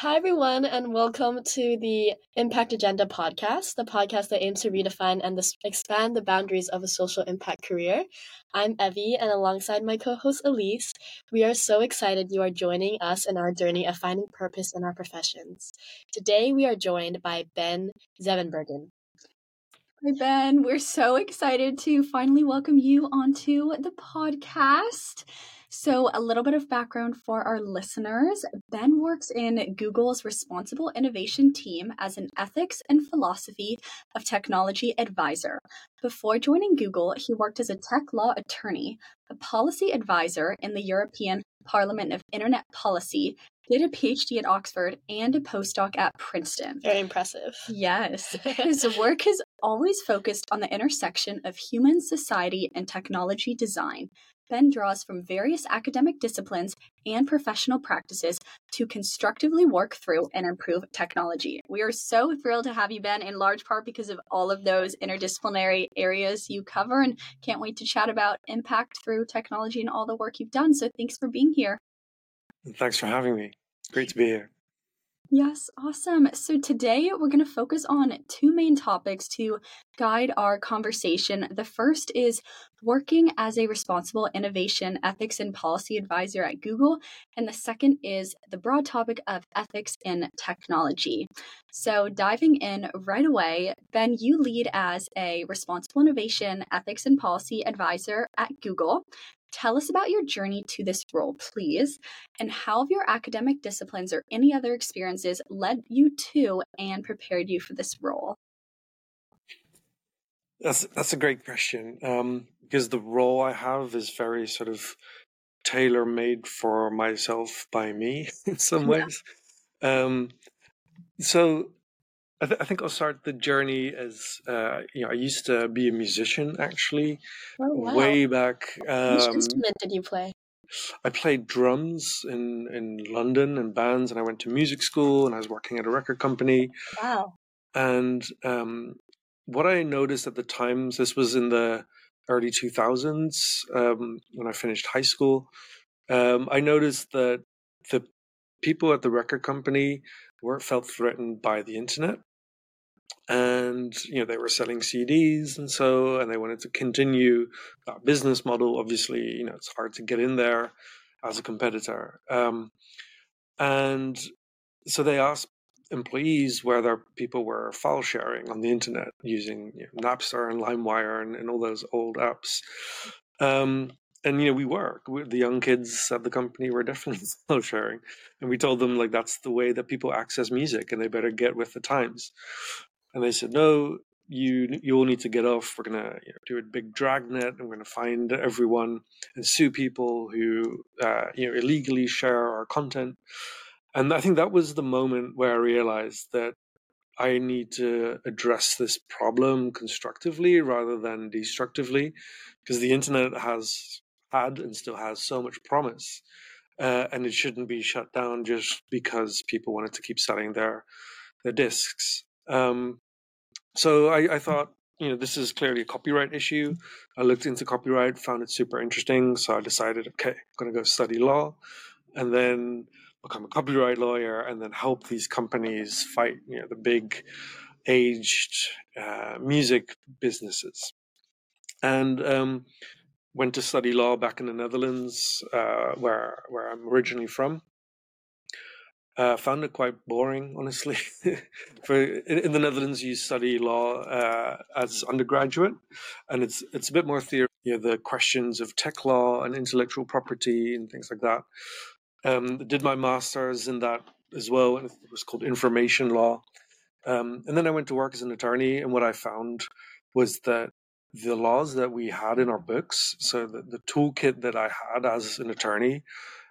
Hi, everyone, and welcome to the Impact Agenda podcast, the podcast that aims to redefine and expand the boundaries of a social impact career. I'm Evie, and alongside my co host Elise, we are so excited you are joining us in our journey of finding purpose in our professions. Today, we are joined by Ben Zevenbergen. Hi, Ben. We're so excited to finally welcome you onto the podcast. So, a little bit of background for our listeners Ben works in Google's Responsible Innovation team as an ethics and philosophy of technology advisor. Before joining Google, he worked as a tech law attorney, a policy advisor in the European Parliament of Internet Policy, did a PhD at Oxford and a postdoc at Princeton. Very impressive. Yes. His work has always focused on the intersection of human society and technology design. Ben draws from various academic disciplines and professional practices to constructively work through and improve technology. We are so thrilled to have you, Ben, in large part because of all of those interdisciplinary areas you cover, and can't wait to chat about impact through technology and all the work you've done. So thanks for being here. Thanks for having me. Great to be here. Yes, awesome. So today we're going to focus on two main topics to guide our conversation. The first is working as a responsible innovation, ethics, and policy advisor at Google. And the second is the broad topic of ethics in technology. So, diving in right away, Ben, you lead as a responsible innovation, ethics, and policy advisor at Google. Tell us about your journey to this role, please, and how have your academic disciplines or any other experiences led you to and prepared you for this role? That's that's a great question um, because the role I have is very sort of tailor made for myself by me in some ways. Yeah. Um, so I, th- I, think I'll start the journey as uh, you know. I used to be a musician actually, oh, wow. way back. Um, Which instrument did you play? I played drums in in London in bands, and I went to music school, and I was working at a record company. Wow! And um, what I noticed at the times, this was in the early two thousands um, when I finished high school. Um, I noticed that the people at the record company were felt threatened by the internet and you know they were selling CDs and so and they wanted to continue that business model. Obviously, you know it's hard to get in there as a competitor, um, and so they asked employees whether people were file sharing on the internet using you know, Napster and LimeWire and, and, all those old apps. Um, and you know we were the young kids at the company were definitely file sharing, and we told them like that's the way that people access music, and they better get with the times. And they said, no, you you all need to get off. We're gonna you know, do a big dragnet, and we're gonna find everyone and sue people who uh, you know illegally share our content. And I think that was the moment where I realized that I need to address this problem constructively rather than destructively, because the internet has had and still has so much promise, uh, and it shouldn't be shut down just because people wanted to keep selling their their discs. Um, so I, I thought, you know, this is clearly a copyright issue. I looked into copyright, found it super interesting. So I decided, okay, I'm going to go study law and then become a copyright lawyer and then help these companies fight, you know, the big aged uh, music businesses. And um, went to study law back in the Netherlands, uh, where where I'm originally from. Uh, found it quite boring, honestly. For in, in, the Netherlands, you study law uh, as undergraduate, and it's it's a bit more theory. You know, the questions of tech law and intellectual property and things like that. Um, did my master's in that as well, and it was called information law. Um, and then I went to work as an attorney, and what I found was that the laws that we had in our books, so the, the toolkit that I had as an attorney,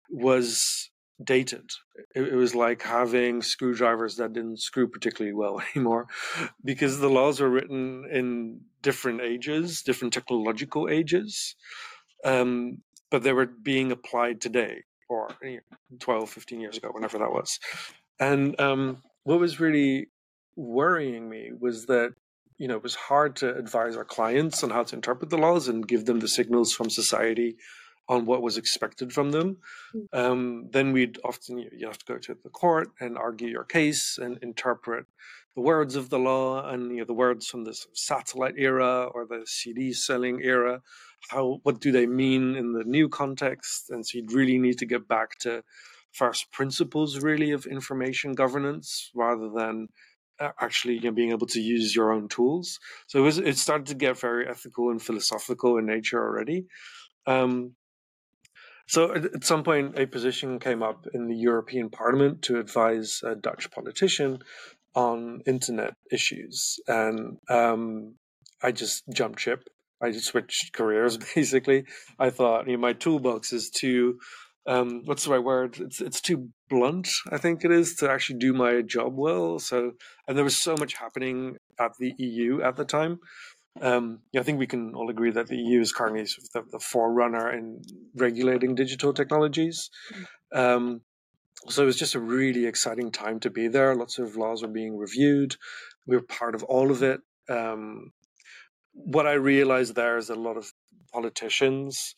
was dated. It, it, was like having screwdrivers that didn't screw particularly well anymore because the laws were written in different ages, different technological ages, um, but they were being applied today or you know, 12, 15 years ago, whenever that was. And um, what was really worrying me was that you know it was hard to advise our clients on how to interpret the laws and give them the signals from society on what was expected from them. Mm. Um, then we'd often you, you have to go to the court and argue your case and interpret the words of the law and you know the words from the satellite era or the CD selling era. How what do they mean in the new context? And so you'd really need to get back to first principles really of information governance rather than actually you know, being able to use your own tools. So it was it started to get very ethical and philosophical in nature already. Um, so at, some point, a position came up in the European Parliament to advise a Dutch politician on internet issues, and um, I just jumped ship. I just switched careers basically. I thought, you know, my toolbox is too um, what's the right word? It's it's too blunt, I think it is, to actually do my job well. So, and there was so much happening at the EU at the time. Um, I think we can all agree that the EU is currently sort of the, the forerunner in regulating digital technologies. Um, so it was just a really exciting time to be there. Lots of laws were being reviewed. We were part of all of it. Um, what I realized there is a lot of politicians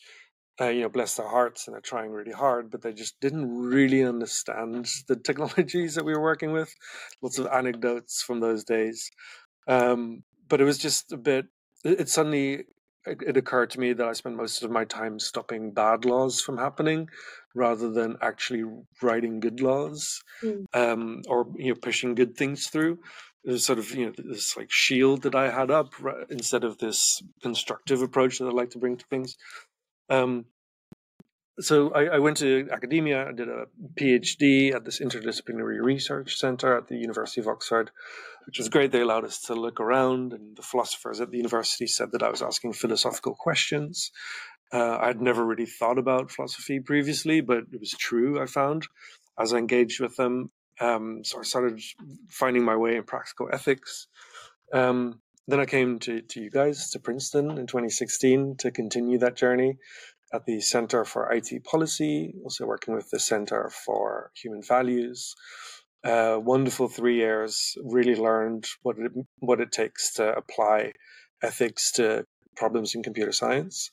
uh, you know, bless their hearts and they're trying really hard, but they just didn't really understand the technologies that we were working with. Lots of anecdotes from those days. Um, but it was just a bit, it, suddenly, it, it, occurred to me that I spent most of my time stopping bad laws from happening rather than actually writing good laws mm. um, or, you know, pushing good things through. It was sort of, you know, this like shield that I had up right, instead of this constructive approach that I like to bring to things. Um, so I, I, went to academia. I did a PhD at this interdisciplinary research center at the University of Oxford, which was great. They allowed us to look around, and the philosophers at the university said that I was asking philosophical questions. Uh, I'd never really thought about philosophy previously, but it was true. I found as I engaged with them. Um, so I started finding my way in practical ethics. Um, then I came to, to you guys, to Princeton in 2016 to continue that journey at the Center for IT Policy, also working with the Center for Human Values. Uh, wonderful three years, really learned what it, what it takes to apply ethics to problems in computer science.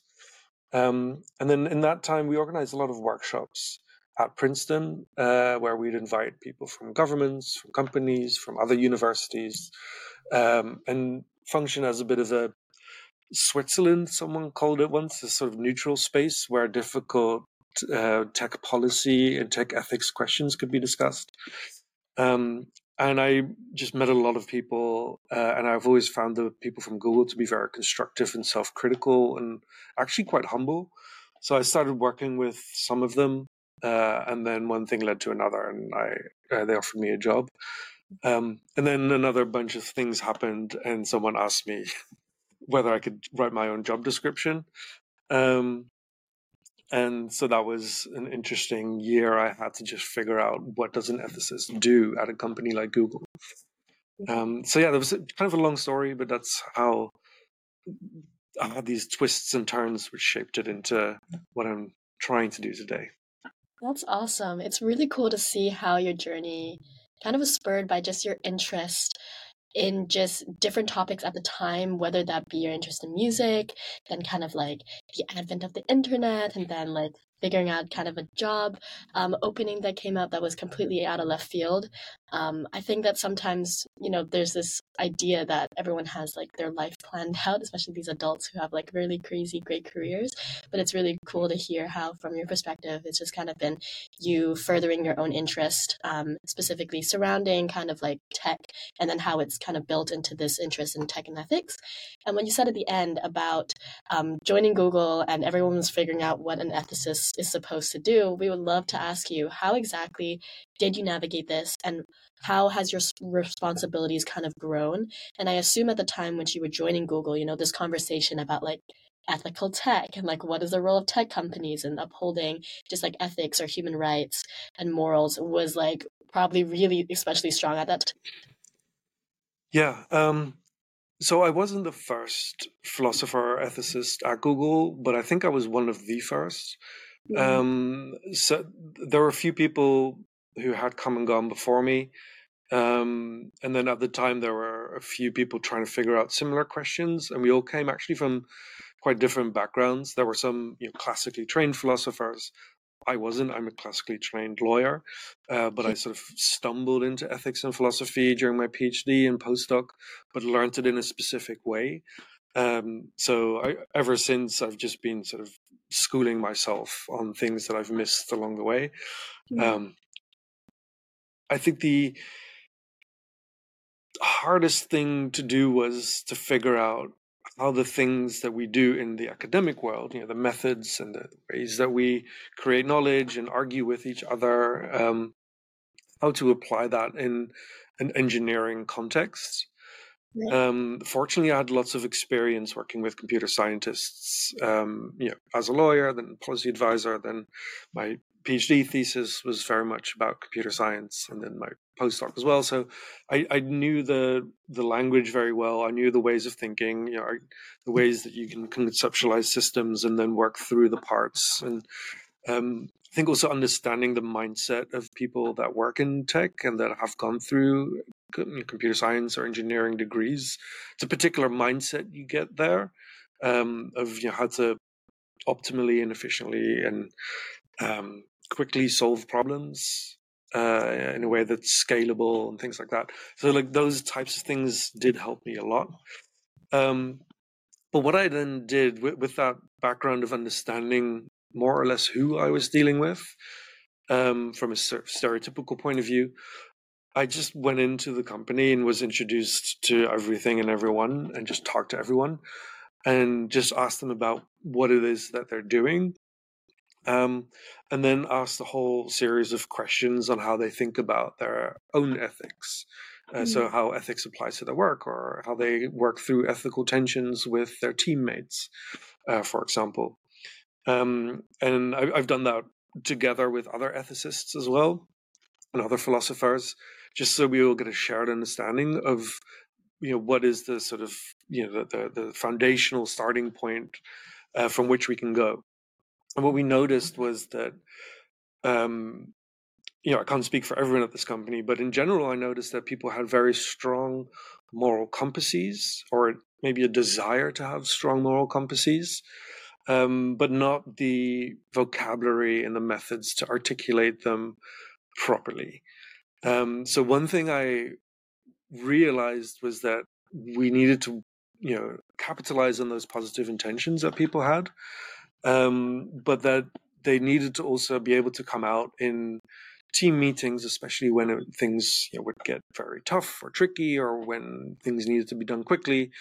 Um, and then in that time, we organized a lot of workshops at Princeton, uh, where we'd invite people from governments, from companies, from other universities, um, and function as a bit of a Switzerland, someone called it once, a sort of neutral space where difficult uh, tech policy and tech ethics questions could be discussed. Um, and I just met a lot of people, uh, and I've always found the people from Google to be very constructive and self critical and actually quite humble. So I started working with some of them, uh, and then one thing led to another, and I uh, they offered me a job. Um, and then another bunch of things happened, and someone asked me whether I could write my own job description. Um, and so that was an interesting year. I had to just figure out what does an ethicist do at a company like Google. Um, so yeah, there was kind of a long story, but that's how I had these twists and turns which shaped it into what I'm trying to do today. That's awesome. It's really cool to see how your journey kind of was spurred by just your interest in just different topics at the time, whether that be your interest in music, then kind of like the advent of the internet, and then like figuring out kind of a job um, opening that came up that was completely out of left field. Um, I think that sometimes, you know, there's this idea that everyone has like their life planned out, especially these adults who have like really crazy, great careers. But it's really cool to hear how, from your perspective, it's just kind of been you furthering your own interest, um, specifically surrounding kind of like tech, and then how it's kind of built into this interest in tech and ethics. And when you said at the end about um, joining Google and everyone was figuring out what an ethicist is supposed to do, we would love to ask you how exactly did you navigate this and how has your responsibilities kind of grown? And I assume at the time when you were joining Google, you know, this conversation about like ethical tech and like what is the role of tech companies and upholding just like ethics or human rights and morals was like probably really especially strong at that yeah um so I wasn't the first philosopher or ethicist at Google, but I think I was one of the first. Um, so there were a few people who had come and gone before me. Um, and then at the time, there were a few people trying to figure out similar questions, and we all came actually from quite different backgrounds. There were some you know, classically trained philosophers. I wasn't. I'm a classically trained lawyer, uh, but I sort of stumbled into ethics and philosophy during my PhD and postdoc, but learned it in a specific way. Um, so I, ever since, I've just been sort of schooling myself on things that I've missed along the way. Mm-hmm. Um, I think the hardest thing to do was to figure out how the things that we do in the academic world, you know, the methods and the ways that we create knowledge and argue with each other, um, how to apply that in an engineering context. Um, fortunately, I had lots of experience working with computer scientists, um, you know, as a lawyer, then policy advisor, then my PhD thesis was very much about computer science, and then my postdoc as well. So I, I knew the the language very well. I knew the ways of thinking, you know, the ways that you can conceptualize systems and then work through the parts. And um, I think also understanding the mindset of people that work in tech and that have gone through computer science or engineering degrees. It's a particular mindset you get there um, of you know, how to optimally and efficiently and um, quickly solve problems uh, in a way that's scalable and things like that. So like those types of things did help me a lot. Um, but what I then did with, with, that background of understanding more or less who I was dealing with um, from a stereotypical point of view, I just went into the company and was introduced to everything and everyone and just talked to everyone and just asked them about what it is that they're doing um, and then asked the whole series of questions on how they think about their own ethics. Uh, mm-hmm. So, how ethics applies to their work, or how they work through ethical tensions with their teammates, uh, for example. Um, and I, I've done that together with other ethicists as well and other philosophers, just so we all get a shared understanding of you know what is the sort of you know the the, the foundational starting point uh, from which we can go. And what we noticed was that, um, you know, I can't speak for everyone at this company, but in general, I noticed that people had very strong moral compasses, or maybe a desire to have strong moral compasses, um, but not the vocabulary and the methods to articulate them properly. Um, so one thing I realized was that we needed to, you know, capitalize on those positive intentions that people had um, but that they needed to also be able to come out in team meetings, especially when it, things you know, would get very tough or tricky, or when things needed to be done quickly.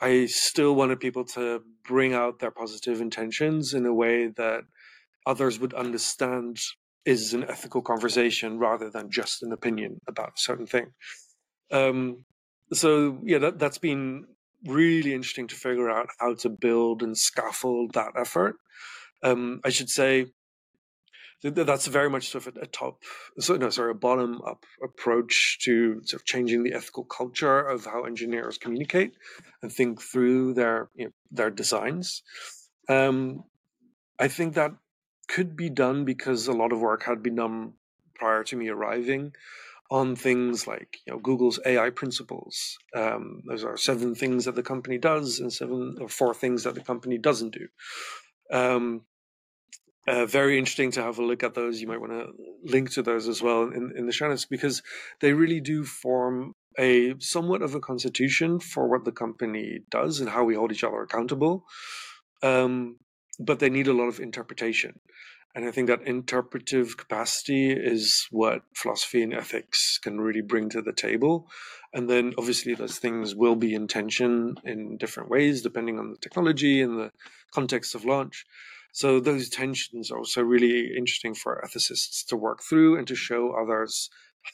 I still wanted people to bring out their positive intentions in a way that others would understand is an ethical conversation rather than just an opinion about a certain thing. Um, so yeah, that that's been really interesting to figure out how to build and scaffold that effort. Um, I should say that's very much sort of a top, so, no, sorry, a bottom up approach to sort of changing the ethical culture of how engineers communicate and think through their you know, their designs. Um, I think that could be done because a lot of work had been done prior to me arriving on things like you know Google's AI principles. Um, those are seven things that the company does and seven or four things that the company doesn't do. Um, uh, very interesting to have a look at those. You might want to link to those as well in, in the show notes because they really do form a somewhat of a constitution for what the company does and how we hold each other accountable. Um, but they need a lot of interpretation. And I think that interpretive capacity is what philosophy and ethics can really bring to the table. And then obviously those things will be in tension in different ways, depending on the technology and the context of launch. So those tensions are also really interesting for ethicists to work through and to show others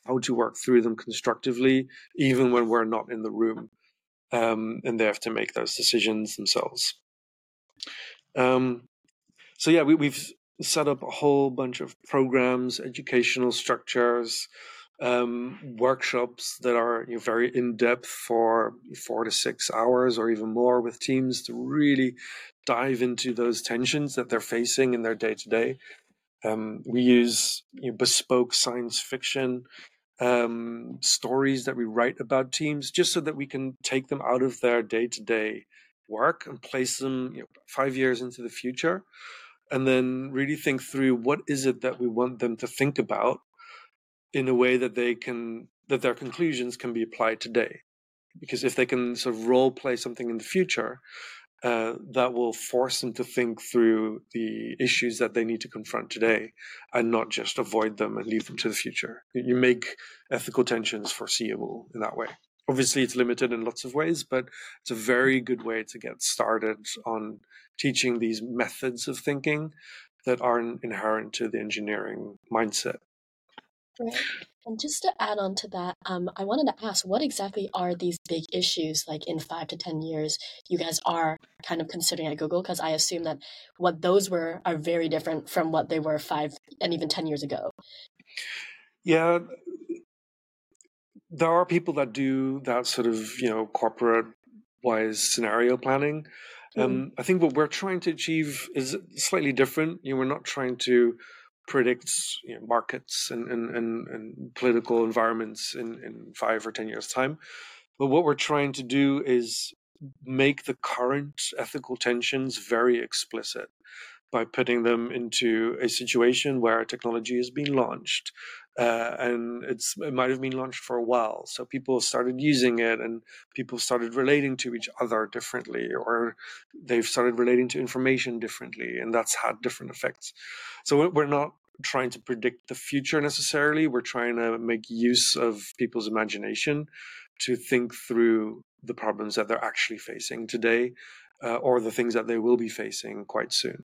how to work through them constructively, even when we're not in the room um, and they have to make those decisions themselves. Um, so yeah, we, have set up a whole bunch of programs, educational structures, um, workshops that are you know, very in depth for four to six hours or even more with teams to really dive into those tensions that they're facing in their day to day. We use you know, bespoke science fiction um, stories that we write about teams just so that we can take them out of their day to day work and place them you know, five years into the future and then really think through what is it that we want them to think about in a way that they can that their conclusions can be applied today. Because if they can sort of role play something in the future uh, that will force them to think through the issues that they need to confront today and not just avoid them and leave them to the future. You make ethical tensions foreseeable in that way. Obviously it's limited in lots of ways but it's a very good way to get started on teaching these methods of thinking that aren't inherent to the engineering mindset right and just to add on to that um, i wanted to ask what exactly are these big issues like in five to ten years you guys are kind of considering at google because i assume that what those were are very different from what they were five and even ten years ago yeah there are people that do that sort of you know corporate wise scenario planning. Mm. Um, I think what we're trying to achieve is slightly different. You know, we're not trying to predict you know, markets and, and, and, and, political environments in, in five or ten years time. But what we're trying to do is make the current ethical tensions very explicit by putting them into a situation where technology has been launched uh, and it's it might have been launched for a while so people started using it and people started relating to each other differently or they've started relating to information differently and that's had different effects so we're not trying to predict the future necessarily we're trying to make use of people's imagination to think through the problems that they're actually facing today uh, or the things that they will be facing quite soon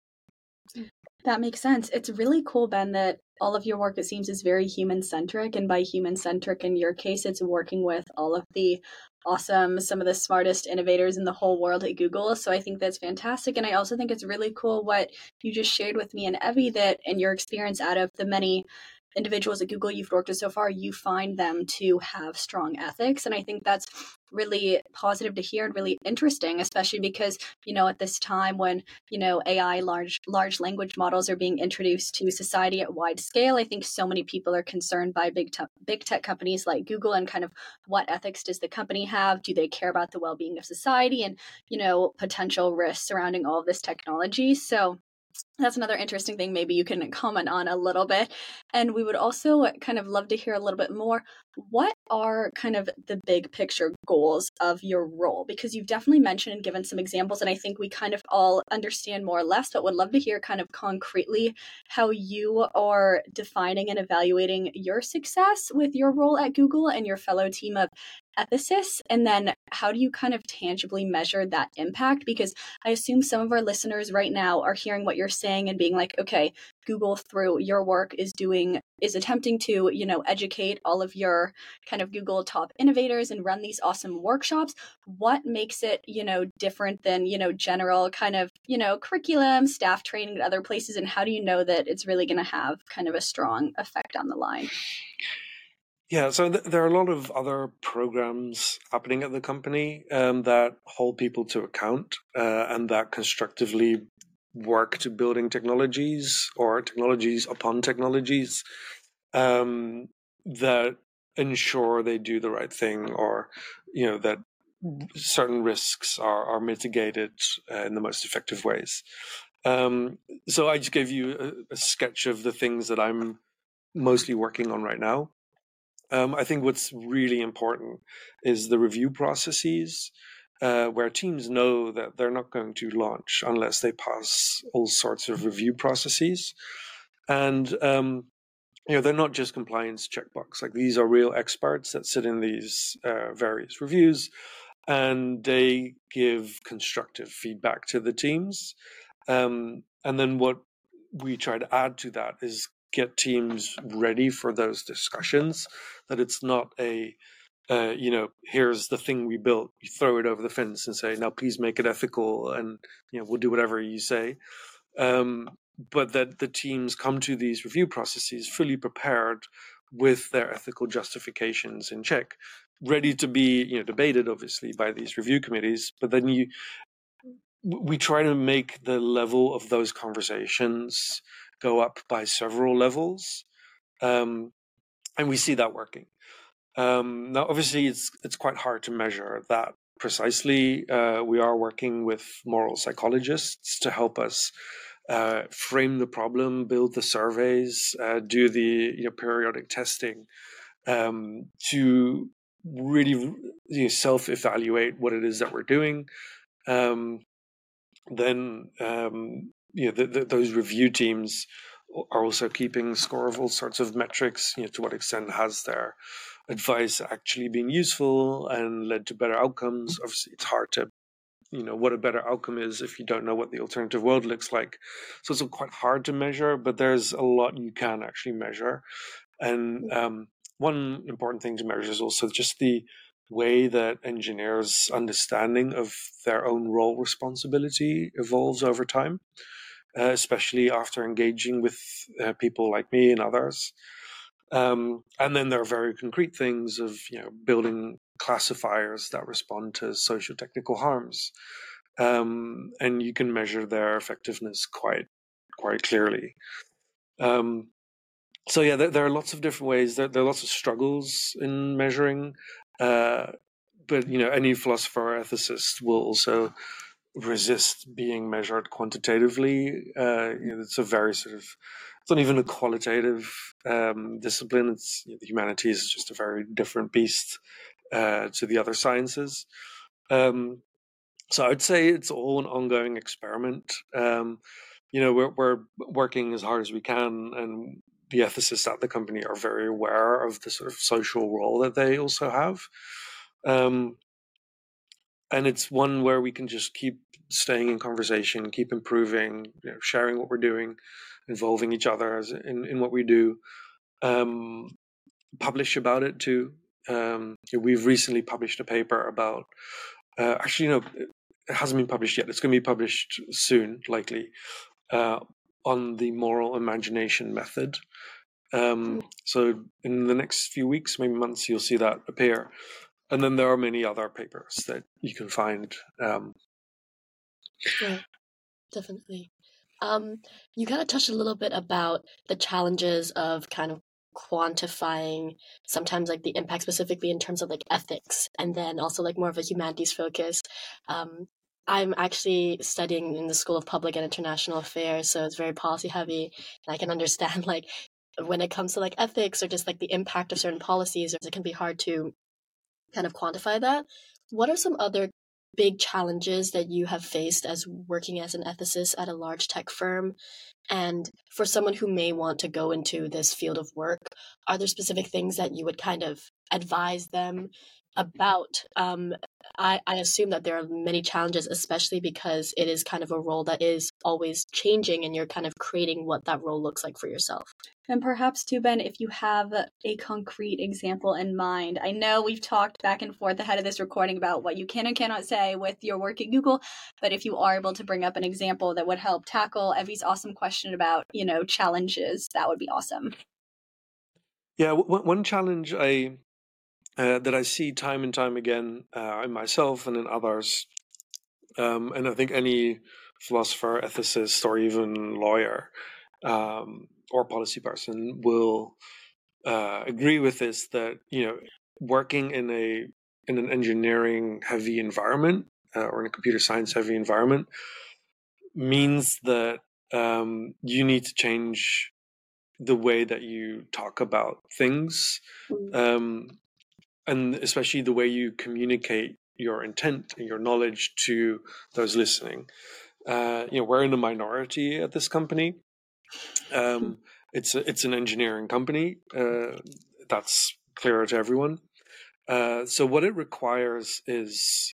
that makes sense. It's really cool, Ben, that all of your work, it seems, is very human centric. And by human centric, in your case, it's working with all of the awesome, some of the smartest innovators in the whole world at Google. So I think that's fantastic. And I also think it's really cool what you just shared with me and Evie that in your experience out of the many individuals at Google you've worked with so far, you find them to have strong ethics. And I think that's really positive to hear and really interesting, especially because, you know, at this time when, you know, AI large large language models are being introduced to society at wide scale, I think so many people are concerned by big te- big tech companies like Google and kind of what ethics does the company have? Do they care about the well-being of society and, you know, potential risks surrounding all of this technology? So that's another interesting thing maybe you can comment on a little bit. And we would also kind of love to hear a little bit more what are kind of the big picture goals of your role? Because you've definitely mentioned and given some examples and i think we kind of all understand more or less but would love to hear kind of concretely how you are defining and evaluating your success with your role at google and your fellow team of ethicists and then how do you kind of tangibly measure that impact? Because i assume some of our listeners right now are hearing what you're saying and being like okay google through your work is doing is attempting to you know educate all of your kind of google top innovators and run these awesome workshops. What makes it you know different than you know general kind of you know curriculum staff training at other places? And how do you know that it's really going to have kind of a strong effect on the line yeah, so th- there are a lot of other programs happening at the company um, that hold people to account uh, and that constructively work to building technologies or technologies upon technologies um, that ensure they do the right thing or you know that certain risks are, are mitigated uh, in the most effective ways. Um, so I just gave you a, a sketch of the things that I'm mostly working on right now. Um, I think what's really important is the review processes, uh, where teams know that they're not going to launch unless they pass all sorts of review processes, and um, you know they're not just compliance checkbox. Like these are real experts that sit in these uh, various reviews, and they give constructive feedback to the teams. Um, and then what we try to add to that is get teams ready for those discussions that it's not a uh, you know here's the thing we built you throw it over the fence and say now please make it ethical and you know we'll do whatever you say um, but that the teams come to these review processes fully prepared with their ethical justifications in check ready to be you know debated obviously by these review committees. But then you we try to make the level of those conversations go up by several levels, um, and we see that working. Um, now, obviously, it's it's quite hard to measure that precisely. Uh, we are working with moral psychologists to help us uh, frame the problem, build the surveys, uh, do the you know, periodic testing um, to really you know, self-evaluate what it is that we're doing. Um, then um, you know the, the, those review teams are also keeping score of all sorts of metrics. You know, to what extent has their advice actually been useful and led to better outcomes? Obviously, it's hard to you know what a better outcome is if you don't know what the alternative world looks like so it's quite hard to measure but there's a lot you can actually measure and um, one important thing to measure is also just the way that engineers understanding of their own role responsibility evolves over time uh, especially after engaging with uh, people like me and others um, and then there are very concrete things of you know building classifiers that respond to socio-technical harms, um, and you can measure their effectiveness quite quite clearly. Um, so yeah, there, there, are lots of different ways. There, there, are lots of struggles in measuring, uh, but you know, any philosopher or ethicist will also resist being measured quantitatively. Uh, you know, it's a very sort of it's not even a qualitative um, discipline. It's you know, the humanities is just a very different beast uh, to the other sciences. Um, so I'd say it's all an ongoing experiment. Um, you know, we're, we're working as hard as we can, and the ethicists at the company are very aware of the sort of social role that they also have. Um, and it's one where we can just keep staying in conversation, keep improving, you know, sharing what we're doing, involving each other in, in what we do. Um, publish about it too. Um, we've recently published a paper about, uh, actually, no, it hasn't been published yet. It's going to be published soon, likely, uh, on the moral imagination method. Um, so in the next few weeks, maybe months, you'll see that appear. And then there are many other papers that you can find. Um, yeah, definitely. Um, you kind of touched a little bit about the challenges of kind of quantifying sometimes like the impact specifically in terms of like ethics and then also like more of a humanities focus um, i'm actually studying in the school of public and international affairs so it's very policy heavy and i can understand like when it comes to like ethics or just like the impact of certain policies it can be hard to kind of quantify that what are some other big challenges that you have faced as working as an ethicist at a large tech firm? And for someone who may want to go into this field of work, are there specific things that you would kind of advise them about? Um, I, I assume that there are many challenges, especially because it is kind of a role that is always changing and you're kind of creating what that role looks like for yourself. And perhaps too, Ben, if you have a concrete example in mind. I know we've talked back and forth ahead of this recording about what you can and cannot say with your work at Google, but if you are able to bring up an example that would help tackle Evie's awesome question about, you know, challenges, that would be awesome. Yeah, w- one challenge I uh, that I see time and time again uh, in myself and in others, um, and I think any philosopher, ethicist, or even lawyer um, or policy person will uh, agree with this that you know working in a in an engineering heavy environment uh, or in a computer science heavy environment means that um, you need to change the way that you talk about things mm. um, and especially the way you communicate your intent and your knowledge to those listening uh, you know we're in a minority at this company um, it's a, it's an engineering company. Uh, that's clear to everyone. Uh, so what it requires is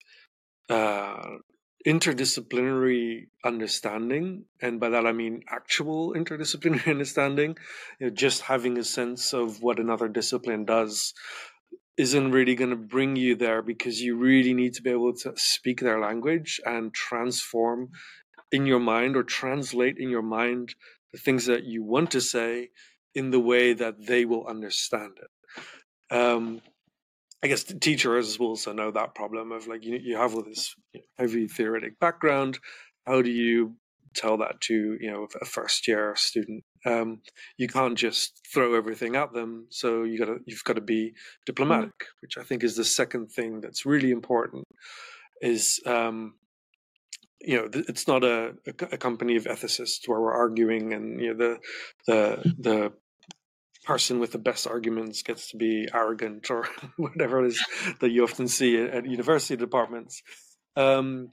uh, interdisciplinary understanding, and by that I mean actual interdisciplinary understanding. You know, just having a sense of what another discipline does isn't really going to bring you there because you really need to be able to speak their language and transform in your mind or translate in your mind the things that you want to say in the way that they will understand it. Um, I guess teachers will also know that problem of like you, you have all this heavy theoretic background. How do you tell that to you know a first year student. Um, you can't just throw everything at them. So you got to you've got to be mm-hmm. diplomatic, mm-hmm. which I think is the second thing that's really important. Is um, you know it's not a, a, company of ethicists where we're arguing and you know the the the person with the best arguments gets to be arrogant or whatever it is that you often see at university departments. Um,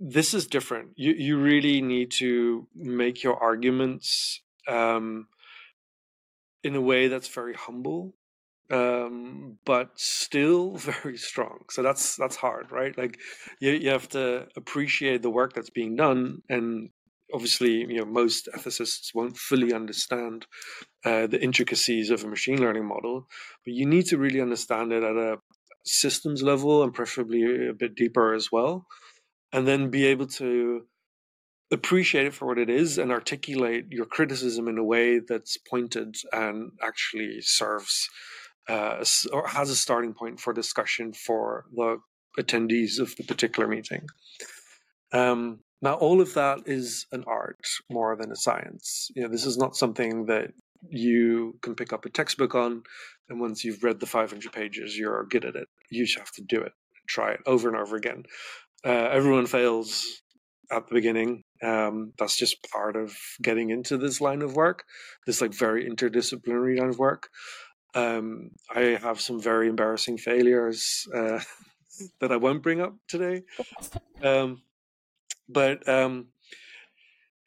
this is different. You you really need to make your arguments um, in a way that's very humble, um, but still very strong. So that's that's hard, right? Like you you have to appreciate the work that's being done, and obviously, you know, most ethicists won't fully understand uh, the intricacies of a machine learning model, but you need to really understand it at a systems level and preferably a bit deeper as well and then be able to appreciate it for what it is and articulate your criticism in a way that's pointed and actually serves uh, or has a starting point for discussion for the attendees of the particular meeting. Um, now, all of that is an art more than a science. You know, this is not something that you can pick up a textbook on, and once you've read the 500 pages, you're good at it. You just have to do it, try it over and over again uh, everyone fails at the beginning. Um, that's just part of getting into this line of work, this like very interdisciplinary line of work. Um, I have some very embarrassing failures uh, that I won't bring up today. Um, but um,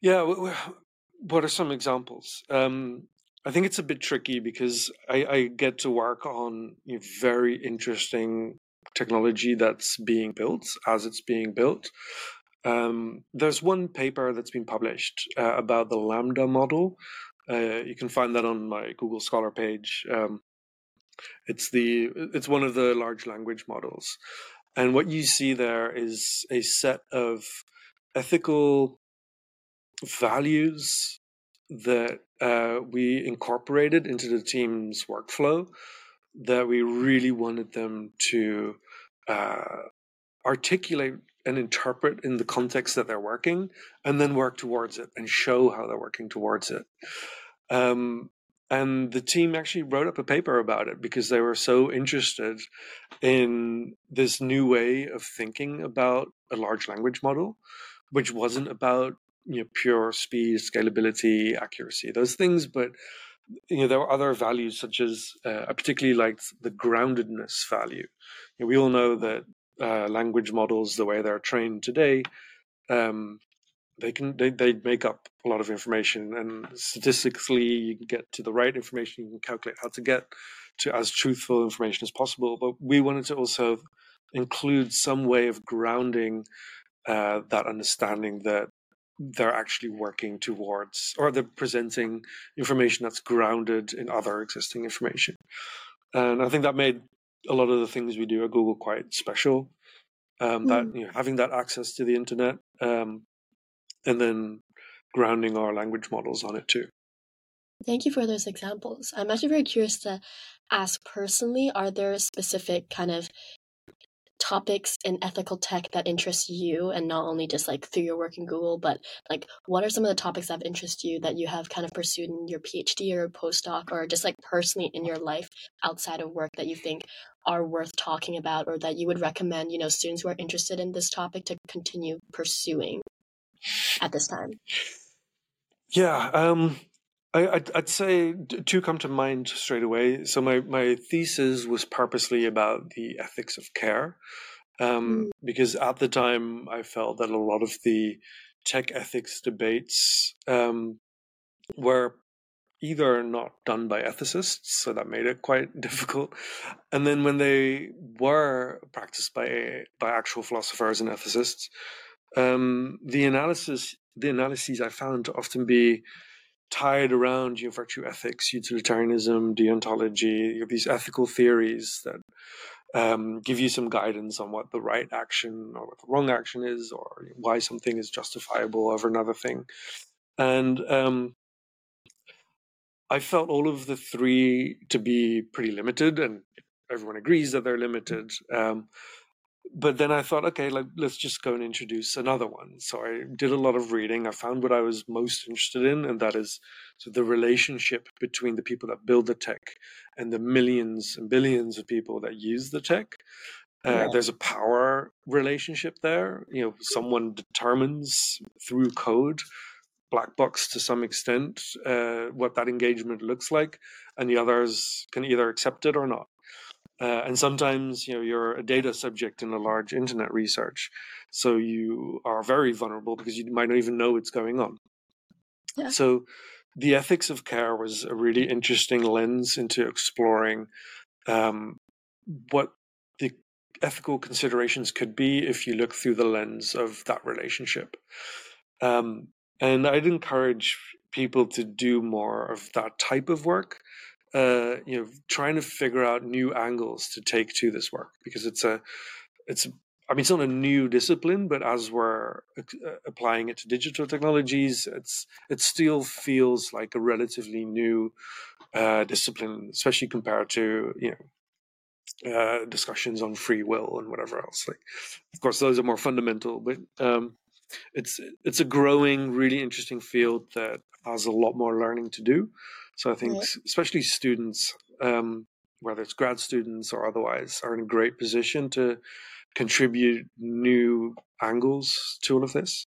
yeah, what are some examples? Um, I think it's a bit tricky because I, I get to work on you know, very interesting technology that's being built as it's being built. Um, there's one paper that's been published uh, about the LaMDA model. Uh, you can find that on my Google Scholar page. Um, it's the it's one of the large language models, and what you see there is a set of ethical values that uh, we incorporated into the team's workflow that we really wanted them to uh, articulate and interpret in the context that they're working, and then work towards it and show how they're working towards it. Um, and the team actually wrote up a paper about it because they were so interested in this new way of thinking about a large language model, which wasn't about you know pure speed, scalability, accuracy, those things, but you know, there are other values such as uh, I particularly liked the groundedness value. You know, we all know that uh, language models, the way they're trained today, um, they can they, they make up a lot of information, and statistically, you can get to the right information. You can calculate how to get to as truthful information as possible. But we wanted to also include some way of grounding uh, that understanding that they're actually working towards or they're presenting information that's grounded in other existing information. And I think that made a lot of the things we do at Google quite special. Um, that mm. you know, having that access to the internet, um, and then grounding our language models on it too. Thank you for those examples. I'm actually very curious to ask personally: Are there specific kind of topics in ethical tech that interest you and not only just like through your work in Google, but like what are some of the topics that interest you that you have kind of pursued in your PhD or postdoc or just like personally in your life outside of work that you think are worth talking about or that you would recommend, you know, students who are interested in this topic to continue pursuing at this time? Yeah, um I, would I'd say two come to mind straight away. So my, my thesis was purposely about the ethics of care, um, mm. because at the time I felt that a lot of the tech ethics debates um, were either not done by ethicists, so that made it quite difficult, and then when they were practiced by by actual philosophers and ethicists, um, the analysis the analyses I found to often be tied around your virtue ethics, utilitarianism, deontology, these ethical theories that um, give you some guidance on what the right action or what the wrong action is, or why something is justifiable over another thing. And um, I felt all of the three to be pretty limited, and everyone agrees that they're limited. Um, but then I thought, okay, like let's just go and introduce another one. So I did a lot of reading. I found what I was most interested in, and that is so the relationship between the people that build the tech and the millions and billions of people that use the tech. Uh, yeah. There's a power relationship there. You know, someone determines through code, black box to some extent, uh, what that engagement looks like, and the others can either accept it or not. Uh, and sometimes you know you're a data subject in a large internet research, so you are very vulnerable because you might not even know what's going on. Yeah. So, the ethics of care was a really interesting lens into exploring um, what the ethical considerations could be if you look through the lens of that relationship. Um, and I'd encourage people to do more of that type of work uh, you know, trying to figure out new angles to take to this work because it's a, it's, I mean, it's not a new discipline, but as we're uh, applying it to digital technologies, it's it still feels like a relatively new uh, discipline, especially compared to you know uh, discussions on free will and whatever else. Like, of course, those are more fundamental, but um, it's it's a growing, really interesting field that has a lot more learning to do. So I think, right. especially students, um, whether it's grad students or otherwise, are in a great position to contribute new angles to all of this.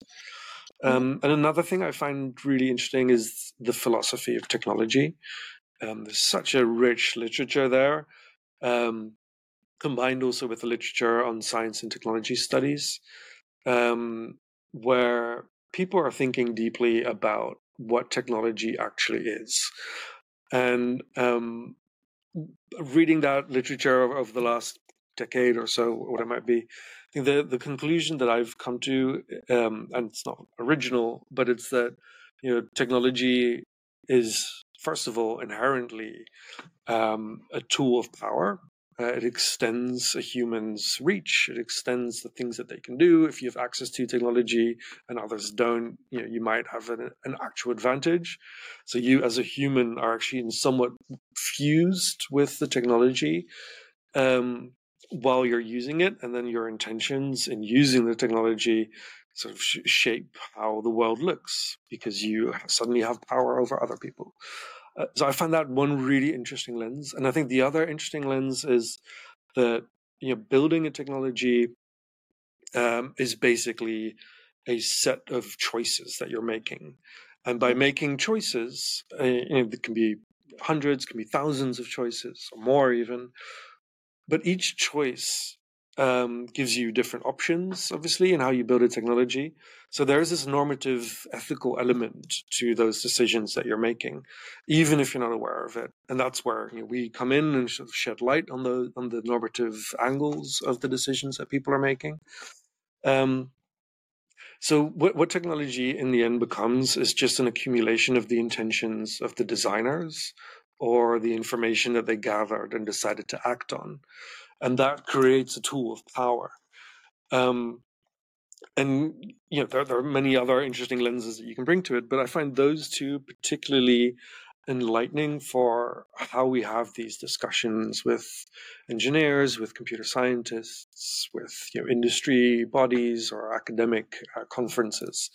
Mm-hmm. Um, and another thing I find really interesting is the philosophy of technology. Um, there's such a rich literature there, um, combined also with the literature on science and technology studies, um, where people are thinking deeply about what technology actually is. And um, reading that literature of, the last decade or so, what it might be, the the conclusion that I've come to, um, and it's not original, but it's that you know technology is first of all inherently um, a tool of power uh, it extends a human's reach. It extends the things that they can do. If you have access to technology and others don't, you know, you might have an, an actual advantage. So you, as a human, are actually somewhat fused with the technology um, while you're using it, and then your intentions in using the technology sort of sh- shape how the world looks because you suddenly have power over other people. Uh, so I find that one really interesting lens, and I think the other interesting lens is that you know building a technology um, is basically a set of choices that you're making, and by making choices, uh, you know, there can be hundreds, can be thousands of choices or more even, but each choice um, gives you different options, obviously, in how you build a technology. So there is this normative, ethical element to those decisions that you're making, even if you're not aware of it. And that's where you know, we come in and sort of shed light on the on the normative angles of the decisions that people are making. Um, so what, what technology in the end becomes is just an accumulation of the intentions of the designers or the information that they gathered and decided to act on and that creates a tool of power. Um, and you know there, there are many other interesting lenses that you can bring to it, but I find those two particularly enlightening for how we have these discussions with engineers, with computer scientists, with you know, industry bodies or academic uh, conferences.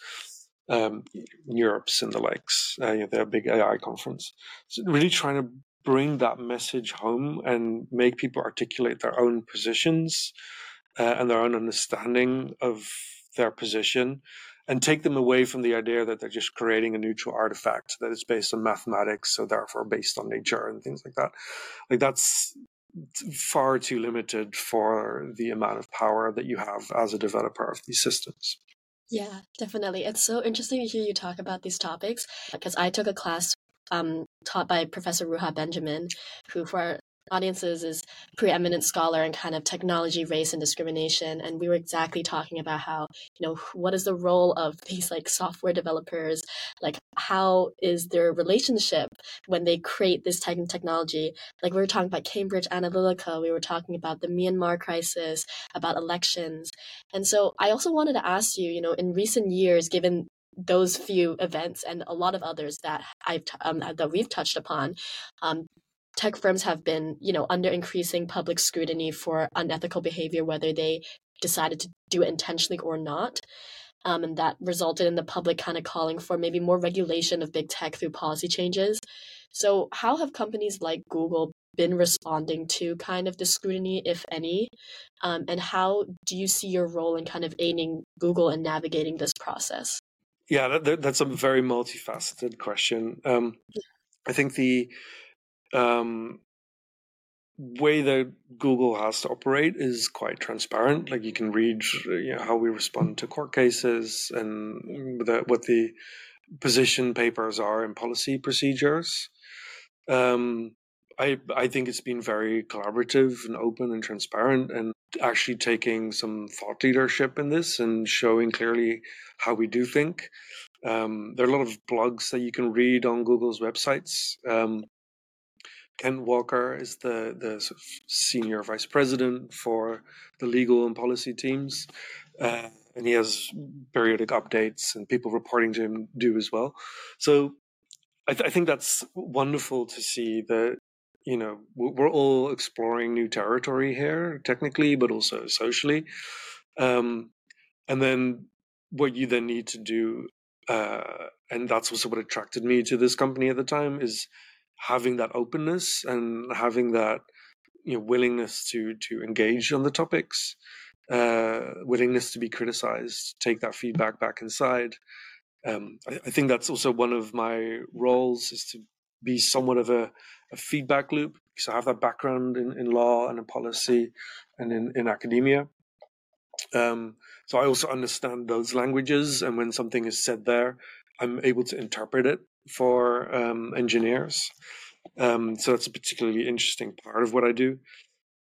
Um, NeurIPS and the likes, uh, you know, their big AI conference. So really trying to bring that message home and make people articulate their own positions uh, and their own understanding of their position and take them away from the idea that they're just creating a neutral artifact that is based on mathematics so therefore based on nature and things like that like that's far too limited for the amount of power that you have as a developer of these systems yeah, definitely. It's so interesting to hear you talk about these topics because I took a class um, taught by Professor Ruha Benjamin, who for our audiences is preeminent scholar in kind of technology, race, and discrimination. And we were exactly talking about how, you know, what is the role of these like software developers? Like, how is their relationship when they create this type of technology? Like, we were talking about Cambridge Analytica, we were talking about the Myanmar crisis, about elections. And so I also wanted to ask you, you know, in recent years, given those few events and a lot of others that I've um, that we've touched upon. Um, tech firms have been, you know, under increasing public scrutiny for unethical behavior, whether they decided to do it intentionally or not. Um, and that resulted in the public kind of calling for maybe more regulation of big tech through policy changes. So, how have companies like Google been responding to kind of the scrutiny, if any? Um, and how do you see your role in kind of aiding Google in navigating this process? Yeah, that, that's a very multifaceted question. Um, I think the um, way that Google has to operate is quite transparent. Like you can read you know, how we respond to court cases and the, what the position papers are in policy procedures. Um, I I think it's been very collaborative and open and transparent, and actually taking some thought leadership in this and showing clearly how we do think. Um, there are a lot of blogs that you can read on Google's websites. Um, Kent Walker is the the sort of senior vice president for the legal and policy teams, uh, and he has periodic updates, and people reporting to him do as well. So I, th- I think that's wonderful to see that you know we're all exploring new territory here technically but also socially. Um, and then what you then need to do uh, and that's also what attracted me to this company at the time is having that openness and having that you know willingness to to engage on the topics uh, willingness to be criticized take that feedback back inside. Um, I, I think that's also one of my roles is to be somewhat of a a feedback loop because I have that background in, in law and in policy and in, in academia. Um, so I also understand those languages, and when something is said there, I'm able to interpret it for um, engineers. Um, so that's a particularly interesting part of what I do.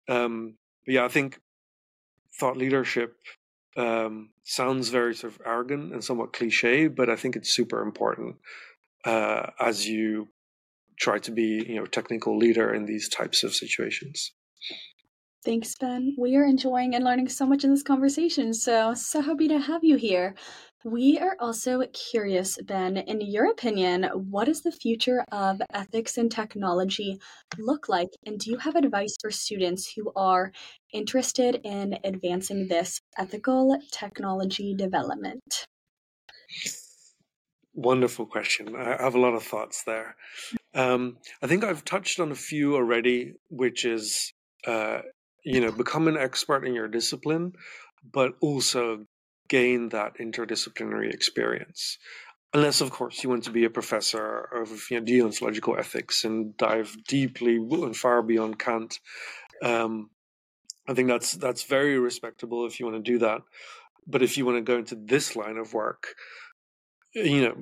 Um, but yeah, I think thought leadership um, sounds very sort of arrogant and somewhat cliche, but I think it's super important uh, as you try to be you know technical leader in these types of situations. Thanks ben. We are enjoying and learning so much in this conversation so so happy to have you here. We are also curious ben in your opinion what does the future of ethics and technology look like? And do you have advice for students who are interested in advancing this ethical technology development? Wonderful question. I have a lot of thoughts there. Um, I think I've touched on a few already, which is, uh, you know, become an expert in your discipline, but also gain that interdisciplinary experience. Unless, of course, you want to be a professor of you know, deontological ethics and dive deeply and far beyond Kant. Um, I think that's that's very respectable if you want to do that. But if you want to go into this line of work, you know,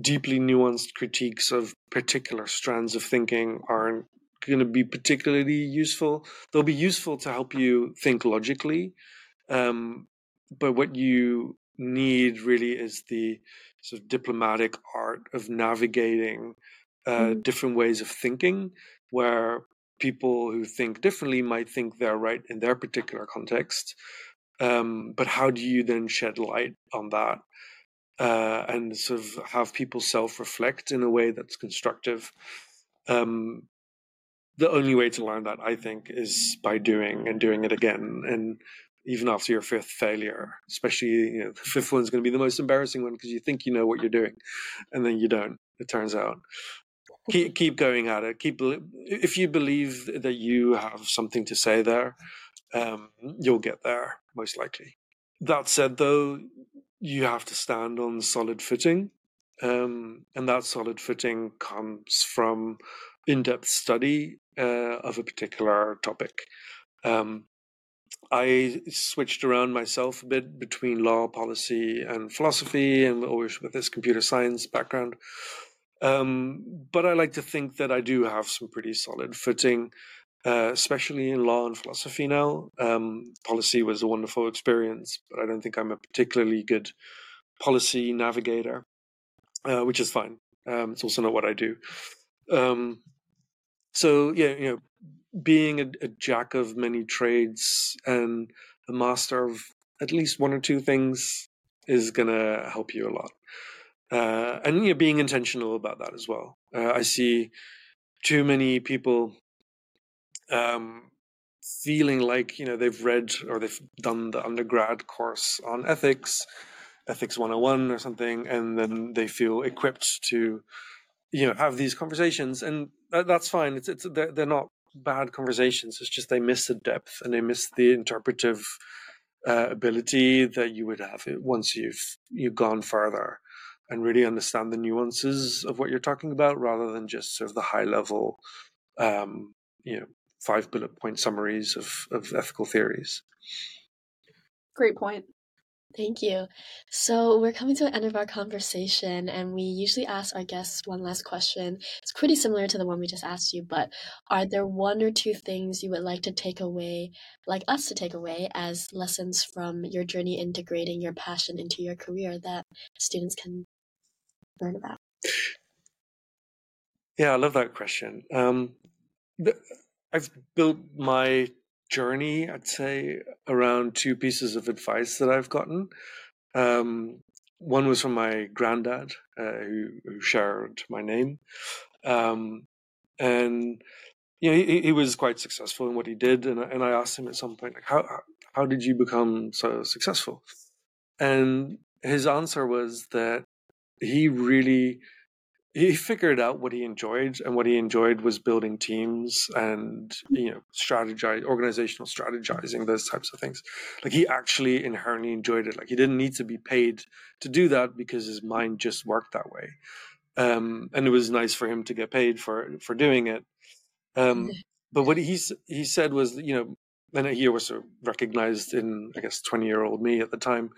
deeply nuanced critiques of particular strands of thinking aren't going to be particularly useful. They'll be useful to help you think logically, um, but what you need really is the sort of diplomatic art of navigating uh, mm. different ways of thinking, where people who think differently might think they're right in their particular context. Um, but how do you then shed light on that uh, and sort of have people self reflect in a way that's constructive. Um, the only way to learn that, I think, is by doing and doing it again. And even after your fifth failure, especially you know, the fifth one's going to be the most embarrassing one because you think you know what you're doing, and then you don't. It turns out. Keep keep going at it. Keep if you believe that you have something to say there, um, you'll get there most likely. That said, though, you have to stand on solid footing. Um, and that solid footing comes from in depth study uh, of a particular topic. Um, I switched around myself a bit between law, policy, and philosophy, and always with this computer science background. Um, but I like to think that I do have some pretty solid footing uh, especially in law and philosophy now. Um, policy was a wonderful experience, but I don't think I'm a particularly good policy navigator, uh, which is fine. Um, it's also not what I do. Um, so yeah, you know, being a, a, jack of many trades and a master of at least one or two things is gonna help you a lot. Uh, and you know, being intentional about that as well. Uh, I see too many people um, feeling like you know they've read or they've done the undergrad course on ethics ethics 101 or something and then they feel equipped to you know have these conversations and that, that's fine. It's it's they're, they're not bad conversations. It's just they miss the depth and they miss the interpretive uh, ability that you would have once you've you've gone further and really understand the nuances of what you're talking about rather than just sort of the high level um, you know five bullet point summaries of, of ethical theories great point Thank you. So we're coming to the end of our conversation, and we usually ask our guests one last question. It's pretty similar to the one we just asked you, but are there one or two things you would like to take away, like us to take away, as lessons from your journey integrating your passion into your career that students can learn about? Yeah, I love that question. Um, I've built my journey, I'd say, around two pieces of advice that I've gotten. Um, one was from my granddad, uh, who, who, shared my name. Um, and you know, he, he, was quite successful in what he did. And, and I asked him at some point, like, how, how did you become so successful? And his answer was that he really he figured out what he enjoyed and what he enjoyed was building teams and you know strategize organizational strategizing those types of things. Like he actually inherently enjoyed it. Like he didn't need to be paid to do that because his mind just worked that way. Um, and it was nice for him to get paid for for doing it. Um, but what he he said was you know and he was recognized in i guess 20 year old me at the time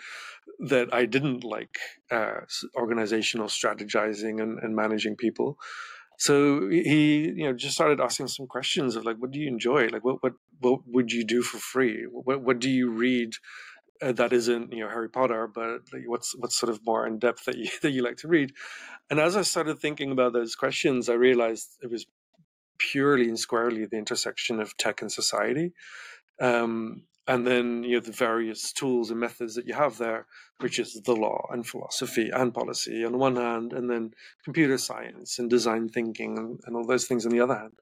that I didn't like uh, organizational strategizing and, and, managing people. So he, you know, just started asking some questions of like, what do you enjoy? Like, what what what would you do for free? What what do you read uh, that isn't you know Harry Potter, but like, what's what's sort of more in depth that you that you like to read? And as I started thinking about those questions, I realized it was purely and squarely the intersection of tech and society. Um, and then you know the various tools and methods that you have there, which is the law and philosophy and policy on the one hand, and then computer science and design thinking and, and all those things on the other hand.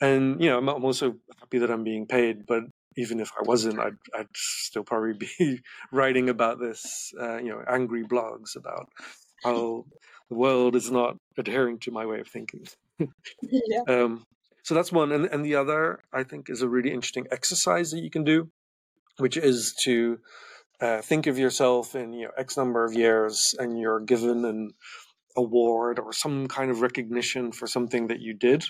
And you know, I'm, I'm also happy that I'm being paid, but even if I wasn't, I'd, I'd still probably be writing about this, uh, you know, angry blogs about how the world is not adhering to my way of thinking. yeah. um, so that's one. And, and the other, I think, is a really interesting exercise that you can do, which is to uh, think of yourself in you know X number of years and you're given an award or some kind of recognition for something that you did.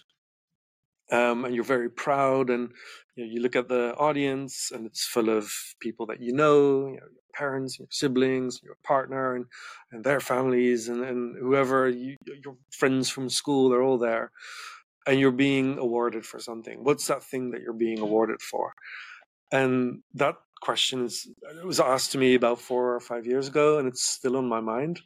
Um, and you're very proud, and you, know, you, look at the audience, and it's full of people that you know, you know your parents, your siblings, your partner, and, and their families, and, and whoever you, your friends from school, they're all there and you're being awarded for something. What's that thing that you're being awarded for? And that question is, it was asked to me about four or five years ago, and it's still on my mind.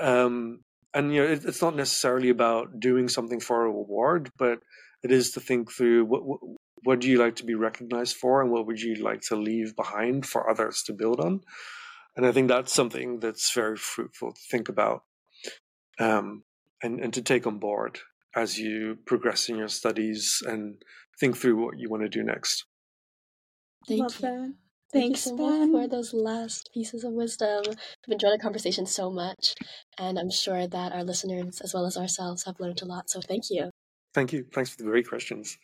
Um, and you know, it, it's not necessarily about doing something for a reward, but it is to think through what, what what do you like to be recognized for, and what would you like to leave behind for others to build on. And I think that's something that's very fruitful to think about um, and, and to take on board as you progress in your studies and think through what you want to do next. Thank Love you. That. Thanks, Thank you so ben. much for those last pieces of wisdom. I've enjoyed the conversation so much, and I'm sure that our listeners, as well as ourselves, have learned a lot. So thank you. Thank you. Thanks for the great questions.